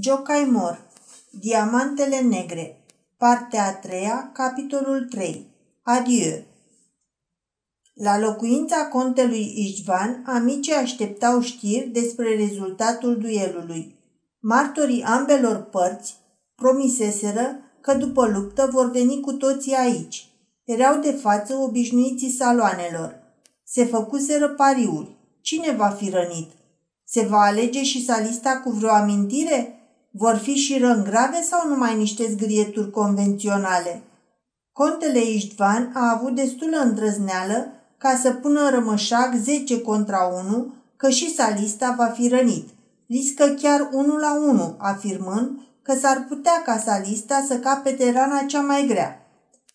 Jocai Mor Diamantele negre Partea a treia, capitolul 3 Adieu La locuința contelui Ișvan, amicii așteptau știri despre rezultatul duelului. Martorii ambelor părți promiseseră că după luptă vor veni cu toții aici. Erau de față obișnuiții saloanelor. Se făcuseră pariuri. Cine va fi rănit? Se va alege și salista cu vreo amintire? Vor fi și răni grave sau numai niște zgrieturi convenționale? Contele Iștvan a avut destulă îndrăzneală ca să pună în rămășac 10 contra 1 că și salista va fi rănit. Riscă chiar 1 la 1, afirmând că s-ar putea ca salista să capete rana cea mai grea.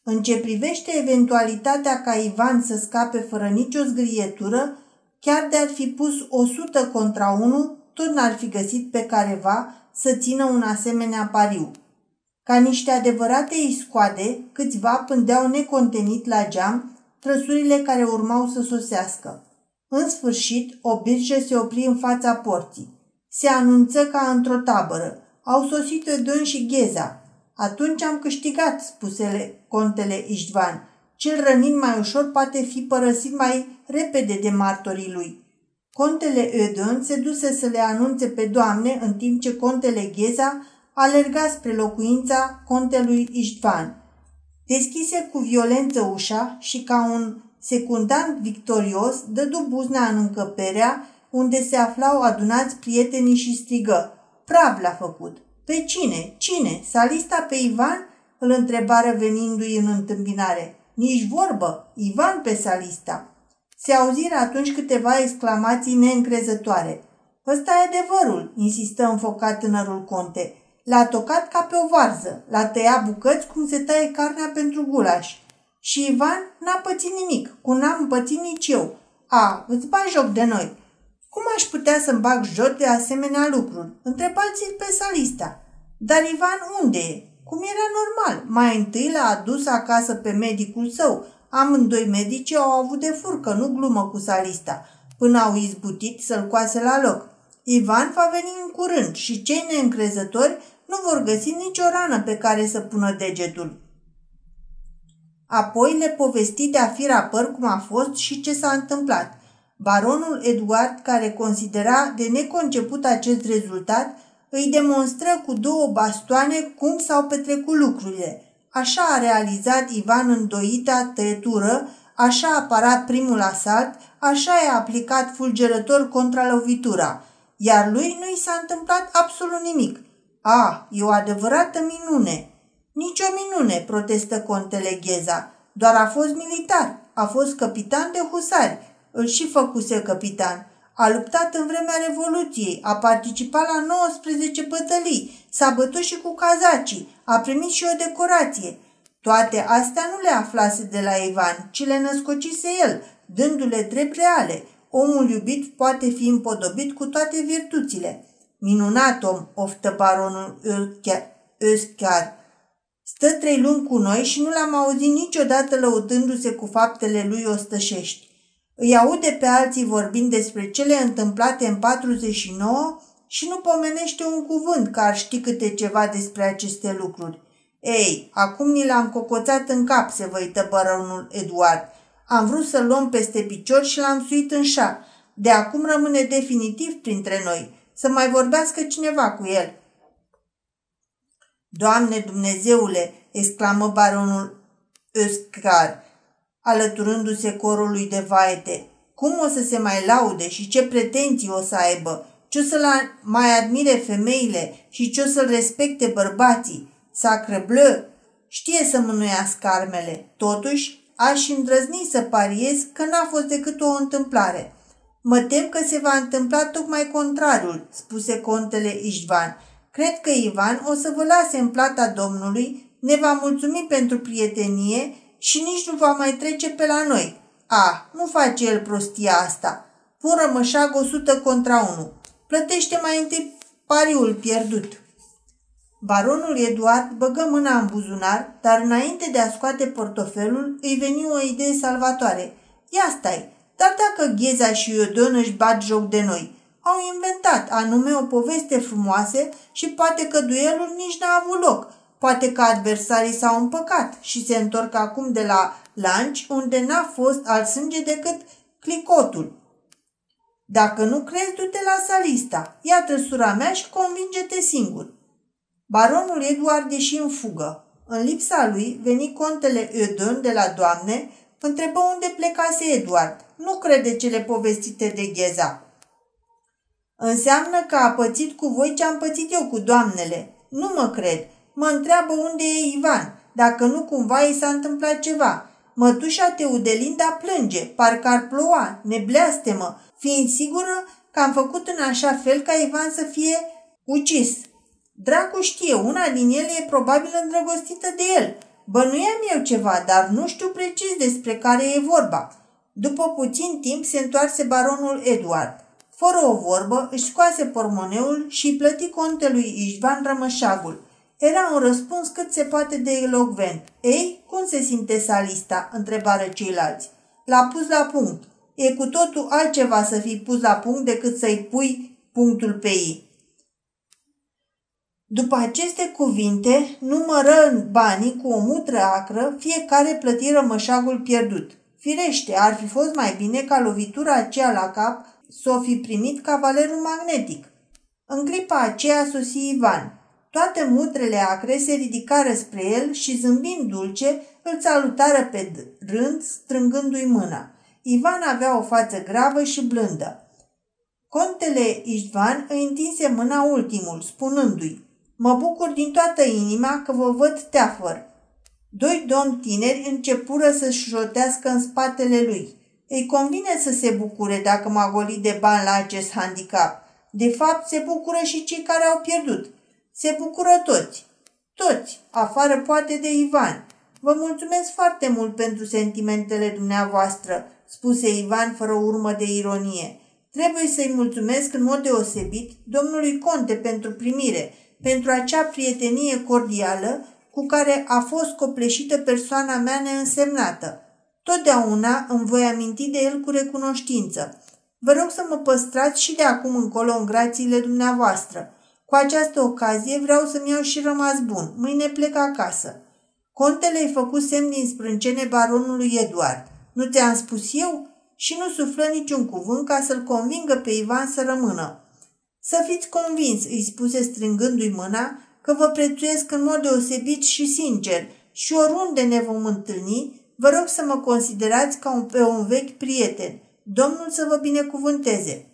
În ce privește eventualitatea ca Ivan să scape fără nicio zgrietură, chiar de-ar fi pus 100 contra 1, tot n-ar fi găsit pe careva să țină un asemenea pariu. Ca niște adevărate iscoade, câțiva pândeau necontenit la geam trăsurile care urmau să sosească. În sfârșit, o birjă se opri în fața porții. Se anunță ca într-o tabără. Au sosit Edon și Gheza. Atunci am câștigat, spusele contele Iștvan. Cel rănit mai ușor poate fi părăsit mai repede de martorii lui. Contele Ödön se duse să le anunțe pe doamne în timp ce contele Gheza alerga spre locuința contelui Iștvan. Deschise cu violență ușa și ca un secundant victorios dădu buzna în încăperea unde se aflau adunați prietenii și strigă. Prav l-a făcut. Pe cine? Cine? Salista pe Ivan? Îl întrebară venindu-i în întâmpinare. Nici vorbă. Ivan pe Salista. Se auziră atunci câteva exclamații neîncrezătoare. Ăsta e adevărul, insistă înfocat tânărul conte. L-a tocat ca pe o varză, l-a tăiat bucăți cum se taie carnea pentru gulaș. Și Ivan n-a pățit nimic, cu n-am pățit nici eu. A, îți bagi joc de noi. Cum aș putea să-mi bag joc de asemenea lucruri? Întrebați-l pe salista. Dar Ivan unde e? Cum era normal. Mai întâi l-a adus acasă pe medicul său, Amândoi medici au avut de furcă, nu glumă cu salista, până au izbutit să-l coase la loc. Ivan va veni în curând și cei neîncrezători nu vor găsi nicio rană pe care să pună degetul. Apoi le povesti de a fi rapăr cum a fost și ce s-a întâmplat. Baronul Eduard, care considera de neconceput acest rezultat, îi demonstră cu două bastoane cum s-au petrecut lucrurile – Așa a realizat Ivan îndoita tăietură, așa a parat primul asalt, așa i-a aplicat fulgerător lovitura, iar lui nu i s-a întâmplat absolut nimic. A, e o adevărată minune. Nici o minune, protestă contele Gheza. Doar a fost militar, a fost capitan de husari. Îl și făcuse capitan. A luptat în vremea Revoluției, a participat la 19 bătălii, s-a bătut și cu cazacii, a primit și o decorație. Toate astea nu le aflase de la Ivan, ci le născocise el, dându-le drept reale. Omul iubit poate fi împodobit cu toate virtuțile. Minunat om, oftă baronul Öscar. Stă trei luni cu noi și nu l-am auzit niciodată lăudându-se cu faptele lui ostășești. Îi aude pe alții vorbind despre cele întâmplate în 49 și nu pomenește un cuvânt că ar ști câte ceva despre aceste lucruri. Ei, acum ni l-am cocoțat în cap, se văită baronul Eduard. Am vrut să-l luăm peste picior și l-am suit în șa. De acum rămâne definitiv printre noi. Să mai vorbească cineva cu el. Doamne Dumnezeule, exclamă baronul Oscar, alăturându-se corului de vaete. Cum o să se mai laude și ce pretenții o să aibă? Ce o să mai admire femeile și ce o să-l respecte bărbații? Sacre bleu! Știe să mânuiască armele. Totuși, aș îndrăzni să pariez că n-a fost decât o întâmplare. Mă tem că se va întâmpla tocmai contrariul, spuse contele Ișvan. Cred că Ivan o să vă lase în plata Domnului, ne va mulțumi pentru prietenie și nici nu va mai trece pe la noi. A, nu face el prostia asta. Pun rămășag 100 contra 1. Plătește mai întâi pariul pierdut. Baronul Eduard băgă mâna în buzunar, dar înainte de a scoate portofelul, îi veni o idee salvatoare. Ia stai, dar dacă Gheza și Iodon își bat joc de noi, Au inventat anume o poveste frumoasă și poate că duelul nici n-a avut loc. Poate că adversarii s-au împăcat și se întorc acum de la lanci unde n-a fost alt sânge decât clicotul. Dacă nu crezi, du-te la salista. Ia trăsura mea și convinge-te singur. Baronul Eduard ieși în fugă. În lipsa lui, veni contele Eudon de la doamne, întrebă unde plecase Eduard. Nu crede cele povestite de Gheza. Înseamnă că a pățit cu voi ce am pățit eu cu doamnele. Nu mă cred. Mă întreabă unde e Ivan, dacă nu cumva i s-a întâmplat ceva. Mătușa Teudelinda plânge, parcă ar ploua, ne bleastemă, fiind sigură că am făcut în așa fel ca Ivan să fie ucis. Dracu știe, una din ele e probabil îndrăgostită de el. Bănuiam eu ceva, dar nu știu precis despre care e vorba. După puțin timp se întoarse baronul Eduard. Fără o vorbă, își scoase pormoneul și îi plăti contelui Ișvan Rămășagul. Era un răspuns cât se poate de elocvent. Ei, cum se simte salista?" întrebară ceilalți. L-a pus la punct. E cu totul altceva să fii pus la punct decât să-i pui punctul pe ei. După aceste cuvinte, numără banii cu o mutră acră, fiecare plăti rămășagul pierdut. Firește, ar fi fost mai bine ca lovitura aceea la cap să o fi primit cavalerul magnetic. În clipa aceea sosi Ivan. Toate mutrele acre se ridicară spre el și zâmbind dulce, îl salutară pe rând, strângându-i mâna. Ivan avea o față gravă și blândă. Contele Ișvan îi întinse mâna ultimul, spunându-i, Mă bucur din toată inima că vă văd teafăr. Doi domni tineri începură să-și jotească în spatele lui. Îi convine să se bucure dacă m-a golit de bani la acest handicap. De fapt, se bucură și cei care au pierdut. Se bucură toți. Toți, afară poate de Ivan. Vă mulțumesc foarte mult pentru sentimentele dumneavoastră, spuse Ivan fără urmă de ironie. Trebuie să-i mulțumesc în mod deosebit domnului Conte pentru primire, pentru acea prietenie cordială cu care a fost copleșită persoana mea neînsemnată. Totdeauna îmi voi aminti de el cu recunoștință. Vă rog să mă păstrați și de acum încolo în grațiile dumneavoastră. Cu această ocazie vreau să-mi iau și rămas bun. Mâine plec acasă. Contele i făcut semn din sprâncene baronului Eduard. Nu ți-am spus eu? Și nu suflă niciun cuvânt ca să-l convingă pe Ivan să rămână. Să fiți convins, îi spuse strângându-i mâna, că vă prețuiesc în mod deosebit și sincer și oriunde ne vom întâlni, vă rog să mă considerați ca un, pe un vechi prieten. Domnul să vă binecuvânteze.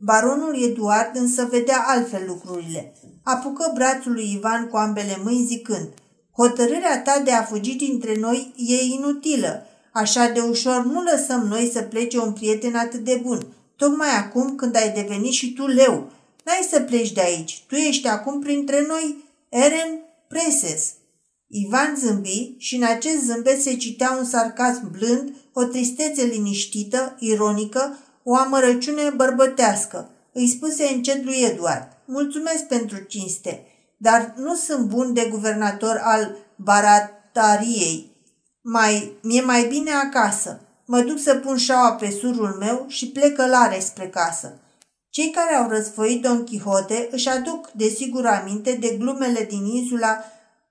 Baronul Eduard însă vedea altfel lucrurile. Apucă brațul lui Ivan cu ambele mâini zicând Hotărârea ta de a fugi dintre noi e inutilă. Așa de ușor nu lăsăm noi să plece un prieten atât de bun. Tocmai acum când ai devenit și tu leu. N-ai să pleci de aici. Tu ești acum printre noi Eren Preses. Ivan zâmbi și în acest zâmbet se citea un sarcasm blând, o tristețe liniștită, ironică, o amărăciune bărbătească. Îi spuse încet lui Eduard, mulțumesc pentru cinste, dar nu sunt bun de guvernator al baratariei. Mai, mi-e mai bine acasă. Mă duc să pun șaua pe surul meu și plec călare spre casă. Cei care au răsfoit Don Quixote își aduc desigur aminte de glumele din insula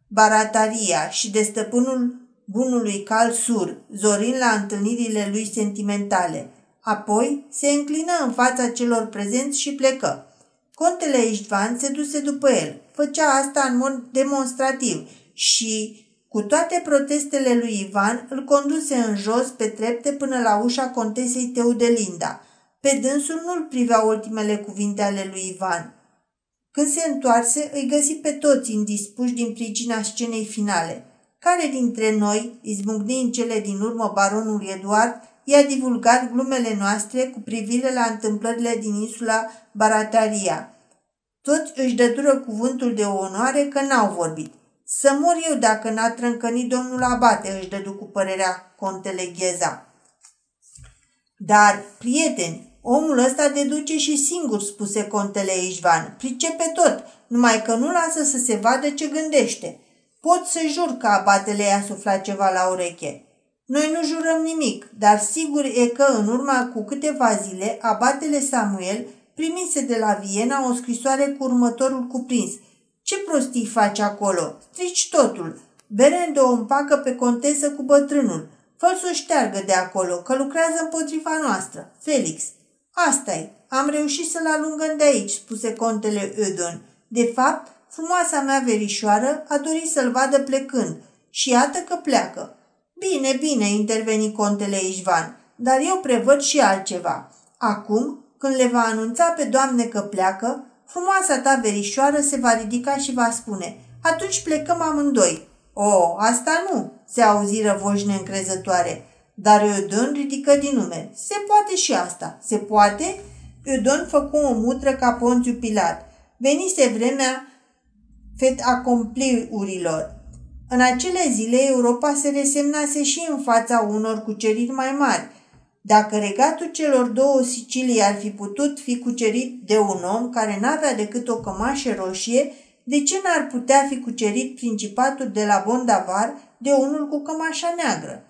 Barataria și de stăpânul bunului cal sur, zorind la întâlnirile lui sentimentale. Apoi se înclină în fața celor prezenți și plecă. Contele Iștvan se duse după el. Făcea asta în mod demonstrativ și, cu toate protestele lui Ivan, îl conduse în jos pe trepte până la ușa contesei Teudelinda. Pe dânsul nu-l privea ultimele cuvinte ale lui Ivan. Când se întoarse, îi găsi pe toți indispuși din pricina scenei finale. Care dintre noi, izbucni în cele din urmă baronul Eduard, i-a divulgat glumele noastre cu privire la întâmplările din insula Barataria. Toți își dădură cuvântul de onoare că n-au vorbit. Să mor eu dacă n-a trâncănit domnul Abate, își dădu cu părerea contele Gheza. Dar, prieteni, omul ăsta deduce și singur, spuse contele Ișvan. Pricepe tot, numai că nu lasă să se vadă ce gândește. Pot să jur că abatele i-a suflat ceva la ureche. Noi nu jurăm nimic, dar sigur e că în urma cu câteva zile, abatele Samuel primise de la Viena o scrisoare cu următorul cuprins. Ce prostii faci acolo? Strici totul. Berendo o împacă pe contesă cu bătrânul. fă să o șteargă de acolo, că lucrează împotriva noastră. Felix. asta e. Am reușit să-l alungăm de aici, spuse contele Ödon. De fapt, frumoasa mea verișoară a dorit să-l vadă plecând și iată că pleacă. Bine, bine, interveni contele Ișvan, dar eu prevăd și altceva. Acum, când le va anunța pe doamne că pleacă, frumoasa ta verișoară se va ridica și va spune, atunci plecăm amândoi. O, asta nu, se auziră voci neîncrezătoare. Dar Iodon ridică din nume. Se poate și asta. Se poate? Iodon făcu o mutră ca Ponțiu Pilat. Venise vremea fet acompliurilor. În acele zile Europa se resemnase și în fața unor cuceriri mai mari. Dacă regatul celor două Sicilii ar fi putut fi cucerit de un om care n-avea decât o cămașă roșie, de ce n-ar putea fi cucerit principatul de la Bondavar de unul cu cămașa neagră?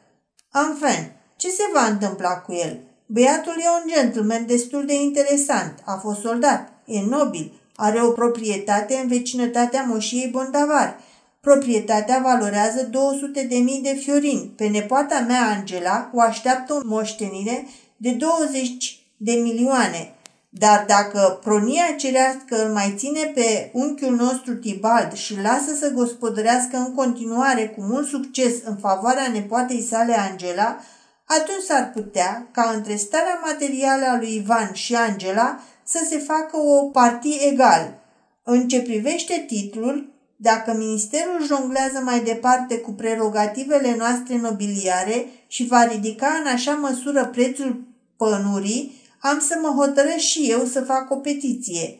Enfin, ce se va întâmpla cu el? Băiatul e un gentleman destul de interesant, a fost soldat, e nobil, are o proprietate în vecinătatea moșiei Bondavar. Proprietatea valorează 200 de mii de fiorini. Pe nepoata mea, Angela, o așteaptă o moștenire de 20 de milioane. Dar dacă pronia cerească îl mai ține pe unchiul nostru Tibald și lasă să gospodărească în continuare cu mult succes în favoarea nepoatei sale Angela, atunci s-ar putea ca între starea materială a lui Ivan și Angela să se facă o partie egal. În ce privește titlul, dacă ministerul jonglează mai departe cu prerogativele noastre nobiliare și va ridica în așa măsură prețul pănurii, am să mă hotărăsc și eu să fac o petiție.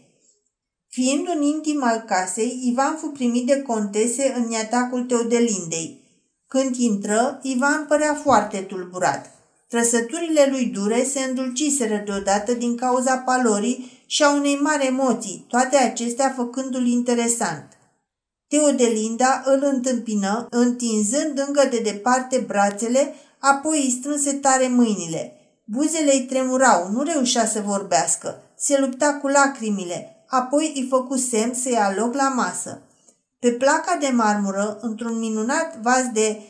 Fiind un intim al casei, Ivan fu primit de contese în iatacul Teodelindei. Când intră, Ivan părea foarte tulburat. Trăsăturile lui dure se îndulciseră deodată din cauza palorii și a unei mari emoții, toate acestea făcându-l interesant. Teodelinda îl întâmpină, întinzând încă de departe brațele, apoi îi strânse tare mâinile. Buzele îi tremurau, nu reușea să vorbească. Se lupta cu lacrimile, apoi îi făcu semn să ia loc la masă. Pe placa de marmură, într-un minunat vas de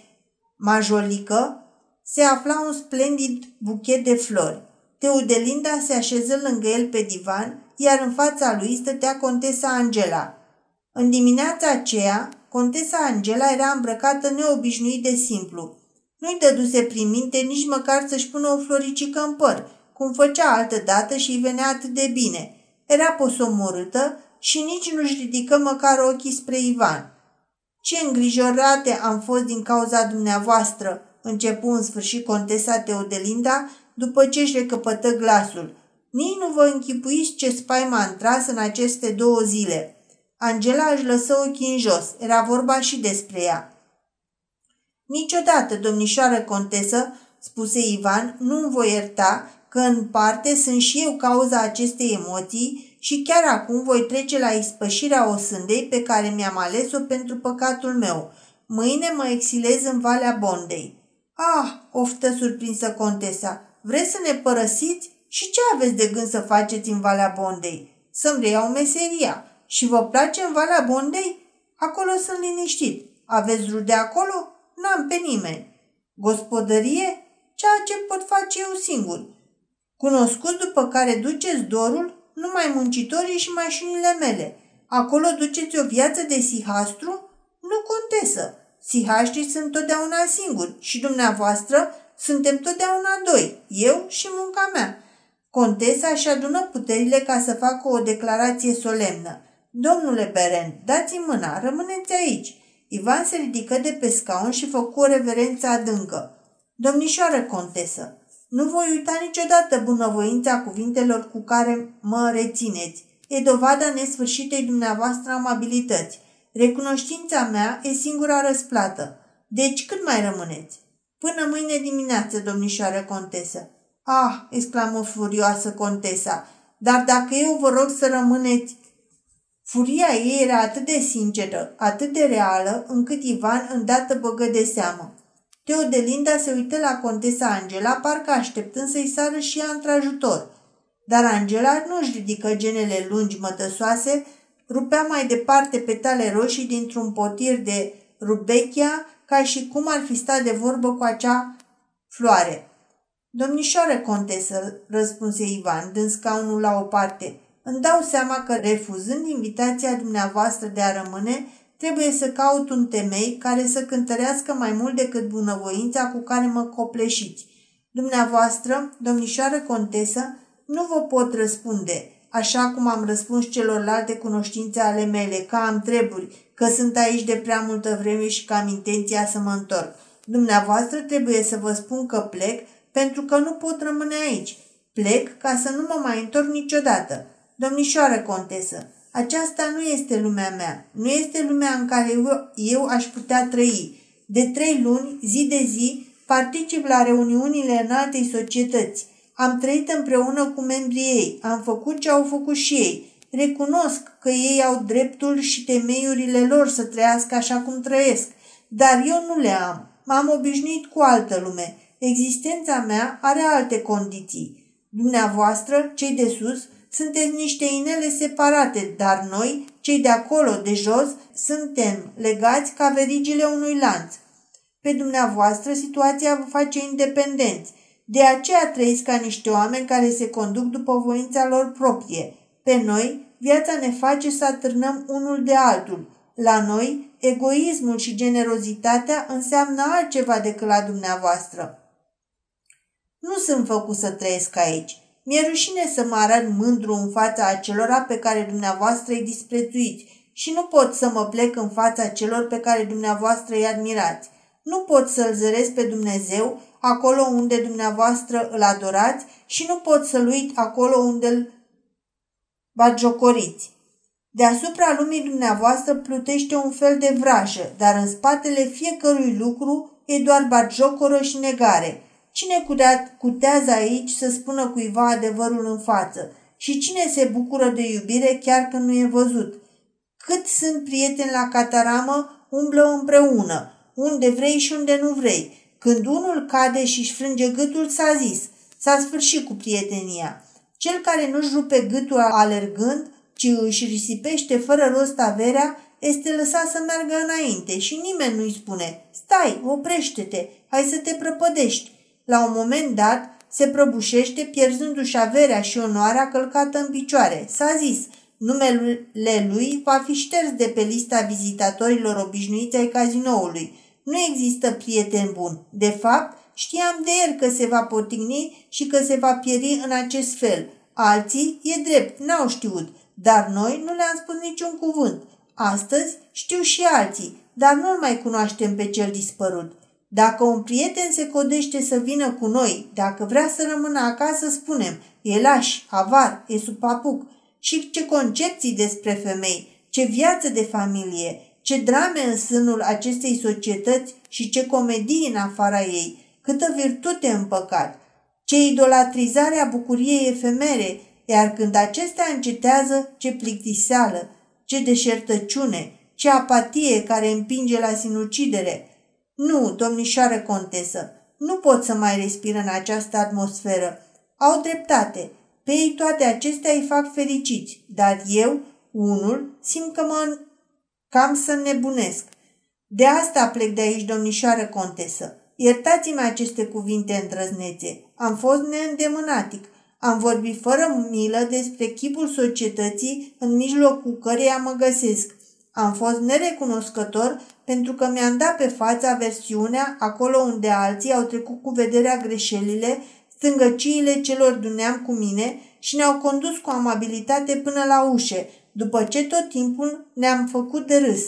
majolică, se afla un splendid buchet de flori. Teodelinda se așeză lângă el pe divan, iar în fața lui stătea contesa Angela. În dimineața aceea, contesa Angela era îmbrăcată neobișnuit de simplu. Nu-i dăduse prin minte nici măcar să-și pună o floricică în păr, cum făcea altă dată și îi venea atât de bine. Era posomorâtă și nici nu-și ridică măcar ochii spre Ivan. Ce îngrijorate am fost din cauza dumneavoastră, începu în sfârșit contesa Teodelinda după ce își recăpătă glasul. Nici nu vă închipuiți ce spaima a intrat în aceste două zile. Angela își lăsă ochii în jos. Era vorba și despre ea. Niciodată, domnișoară contesă, spuse Ivan, nu-mi voi ierta că în parte sunt și eu cauza acestei emoții și chiar acum voi trece la ispășirea osândei pe care mi-am ales-o pentru păcatul meu. Mâine mă exilez în Valea Bondei. Ah, oftă surprinsă contesa, vreți să ne părăsiți? Și ce aveți de gând să faceți în Valea Bondei? Să-mi reiau meseria. Și vă place în Valea Bondei? Acolo sunt liniștit. Aveți rude acolo? N-am pe nimeni. Gospodărie? Ceea ce pot face eu singur. Cunoscut după care duceți dorul numai muncitorii și mașinile mele. Acolo duceți o viață de sihastru? Nu contesă. Sihaștii sunt totdeauna singuri și dumneavoastră suntem totdeauna doi, eu și munca mea. Contesa își adună puterile ca să facă o declarație solemnă. Domnule Beren, dați-mi mâna, rămâneți aici. Ivan se ridică de pe scaun și făcu o reverență adâncă. Domnișoară contesă, nu voi uita niciodată bunăvoința cuvintelor cu care mă rețineți. E dovada nesfârșitei dumneavoastră amabilități. Recunoștința mea e singura răsplată. Deci cât mai rămâneți? Până mâine dimineață, domnișoară contesă. Ah, exclamă furioasă contesa, dar dacă eu vă rog să rămâneți... Furia ei era atât de sinceră, atât de reală, încât Ivan îndată băgă de seamă. Teodelinda se uită la contesa Angela, parcă așteptând să-i sară și ea într-ajutor. Dar Angela nu își ridică genele lungi mătăsoase, rupea mai departe petale roșii dintr-un potir de rubechia, ca și cum ar fi stat de vorbă cu acea floare. Domnișoară contesă, răspunse Ivan, dând scaunul la o parte, îmi dau seama că, refuzând invitația dumneavoastră de a rămâne, trebuie să caut un temei care să cântărească mai mult decât bunăvoința cu care mă copleșiți. Dumneavoastră, domnișoară contesă, nu vă pot răspunde, așa cum am răspuns celorlalte cunoștințe ale mele, că am treburi, că sunt aici de prea multă vreme și că am intenția să mă întorc. Dumneavoastră trebuie să vă spun că plec pentru că nu pot rămâne aici. Plec ca să nu mă mai întorc niciodată. Domnișoară contesă, aceasta nu este lumea mea, nu este lumea în care eu, eu aș putea trăi. De trei luni, zi de zi, particip la reuniunile în altei societăți. Am trăit împreună cu membrii ei, am făcut ce au făcut și ei. Recunosc că ei au dreptul și temeiurile lor să trăiască așa cum trăiesc, dar eu nu le am. M-am obișnuit cu altă lume. Existența mea are alte condiții. Dumneavoastră, cei de sus, sunteți niște inele separate, dar noi, cei de acolo, de jos, suntem legați ca verigile unui lanț. Pe dumneavoastră, situația vă face independenți. De aceea trăiți ca niște oameni care se conduc după voința lor proprie. Pe noi, viața ne face să atârnăm unul de altul. La noi, egoismul și generozitatea înseamnă altceva decât la dumneavoastră. Nu sunt făcut să trăiesc aici. Mi-e rușine să mă arăt mândru în fața acelora pe care dumneavoastră îi disprețuiți și nu pot să mă plec în fața celor pe care dumneavoastră îi admirați. Nu pot să-L zăresc pe Dumnezeu acolo unde dumneavoastră îl adorați și nu pot să-L uit acolo unde îl bagiocoriți. Deasupra lumii dumneavoastră plutește un fel de vrașă, dar în spatele fiecărui lucru e doar bagiocoră și negare – Cine cutează aici să spună cuiva adevărul în față? Și cine se bucură de iubire chiar când nu e văzut? Cât sunt prieteni la cataramă, umblă împreună, unde vrei și unde nu vrei. Când unul cade și își frânge gâtul, s-a zis, s-a sfârșit cu prietenia. Cel care nu-și rupe gâtul alergând, ci își risipește fără rost averea, este lăsat să meargă înainte și nimeni nu-i spune, stai, oprește-te, hai să te prăpădești la un moment dat, se prăbușește, pierzându-și averea și onoarea călcată în picioare. S-a zis, numele lui va fi șters de pe lista vizitatorilor obișnuiți ai cazinoului. Nu există prieten bun. De fapt, știam de el că se va potigni și că se va pieri în acest fel. Alții, e drept, n-au știut, dar noi nu le-am spus niciun cuvânt. Astăzi știu și alții, dar nu-l mai cunoaștem pe cel dispărut. Dacă un prieten se codește să vină cu noi, dacă vrea să rămână acasă, spunem, e laș, avar, e papuc. Și ce concepții despre femei, ce viață de familie, ce drame în sânul acestei societăți și ce comedii în afara ei, câtă virtute în păcat, ce idolatrizare a bucuriei efemere, iar când acestea încetează, ce plictiseală, ce deșertăciune, ce apatie care împinge la sinucidere, nu, domnișoară contesă, nu pot să mai respir în această atmosferă. Au dreptate. Pe ei toate acestea îi fac fericiți, dar eu, unul, simt că mă cam să nebunesc. De asta plec de aici, domnișoară contesă. Iertați-mi aceste cuvinte îndrăznețe. Am fost neîndemânatic. Am vorbit fără milă despre chipul societății în mijlocul căreia mă găsesc. Am fost nerecunoscător pentru că mi-am dat pe fața versiunea acolo unde alții au trecut cu vederea greșelile, stângăciile celor duneam cu mine și ne-au condus cu amabilitate până la ușe, după ce tot timpul ne-am făcut de râs.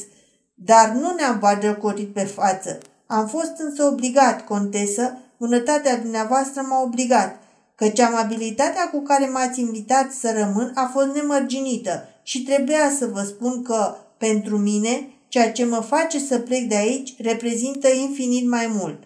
Dar nu ne-am bagiocorit pe față. Am fost însă obligat, contesă, bunătatea dumneavoastră m-a obligat, căci amabilitatea cu care m-ați invitat să rămân a fost nemărginită și trebuia să vă spun că, pentru mine, ceea ce mă face să plec de aici reprezintă infinit mai mult.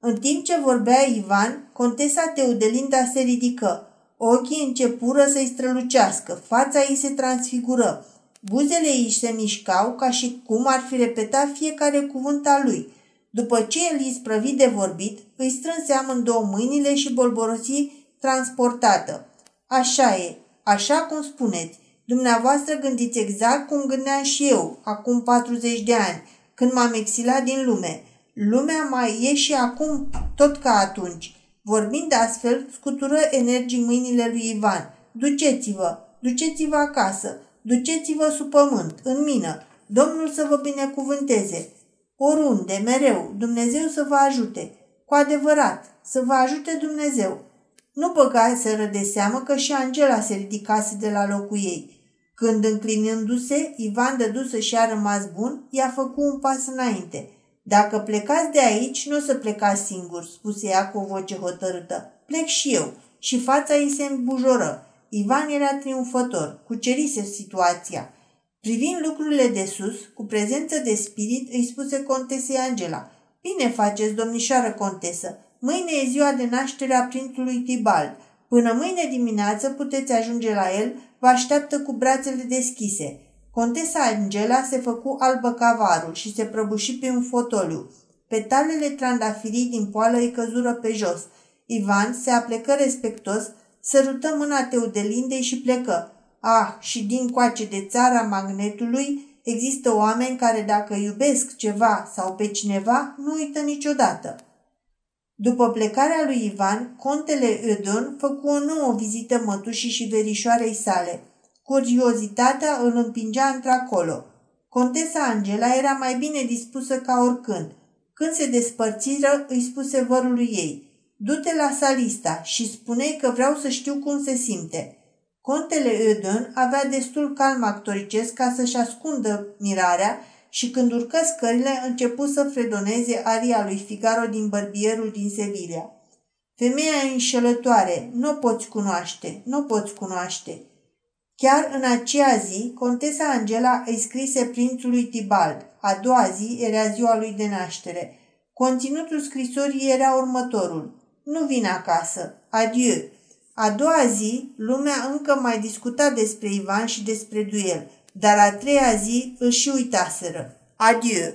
În timp ce vorbea Ivan, contesa Teudelinda se ridică. Ochii începură să-i strălucească, fața ei se transfigură. Buzele ei se mișcau ca și cum ar fi repetat fiecare cuvânt al lui. După ce el isprăvi de vorbit, îi strânse amândouă mâinile și bolborosi transportată. Așa e, așa cum spuneți. Dumneavoastră gândiți exact cum gândeam și eu, acum 40 de ani, când m-am exilat din lume. Lumea mai e și acum tot ca atunci. Vorbind astfel, scutură energii mâinile lui Ivan. Duceți-vă, duceți-vă acasă, duceți-vă sub pământ, în mină. Domnul să vă binecuvânteze. Oriunde, mereu, Dumnezeu să vă ajute. Cu adevărat, să vă ajute Dumnezeu. Nu băgaseră de seamă că și Angela se ridicase de la locul ei. Când înclinându-se, Ivan dădu să-și a rămas bun, i-a făcut un pas înainte. Dacă plecați de aici, nu o să plecați singur, spuse ea cu o voce hotărâtă. Plec și eu. Și fața ei se îmbujoră. Ivan era triumfător, cucerise situația. Privind lucrurile de sus, cu prezență de spirit, îi spuse contesei Angela. Bine faceți, domnișoară contesă. Mâine e ziua de naștere a prințului Tibald. Până mâine dimineață puteți ajunge la el, vă așteaptă cu brațele deschise. Contesa Angela se făcu albă cavarul și se prăbuși pe un fotoliu. Petalele trandafirii din poală îi căzură pe jos. Ivan se aplecă respectos, sărută mâna Teudelindei și plecă. Ah, și din coace de țara magnetului există oameni care dacă iubesc ceva sau pe cineva, nu uită niciodată. După plecarea lui Ivan, contele Ödon făcu o nouă vizită mătușii și verișoarei sale. Curiozitatea îl împingea într-acolo. Contesa Angela era mai bine dispusă ca oricând. Când se despărțiră, îi spuse vărului ei, Du-te la salista și spune că vreau să știu cum se simte. Contele Ödön avea destul calm actoricesc ca să-și ascundă mirarea și când urcă scările începu să fredoneze aria lui Figaro din bărbierul din Sevilla. Femeia înșelătoare, nu poți cunoaște, nu poți cunoaște. Chiar în aceea zi, contesa Angela îi scrise prințului Tibald. A doua zi era ziua lui de naștere. Conținutul scrisorii era următorul. Nu vin acasă. Adieu. A doua zi, lumea încă mai discuta despre Ivan și despre duel, dar a treia zi îl și uitaseră. Adieu.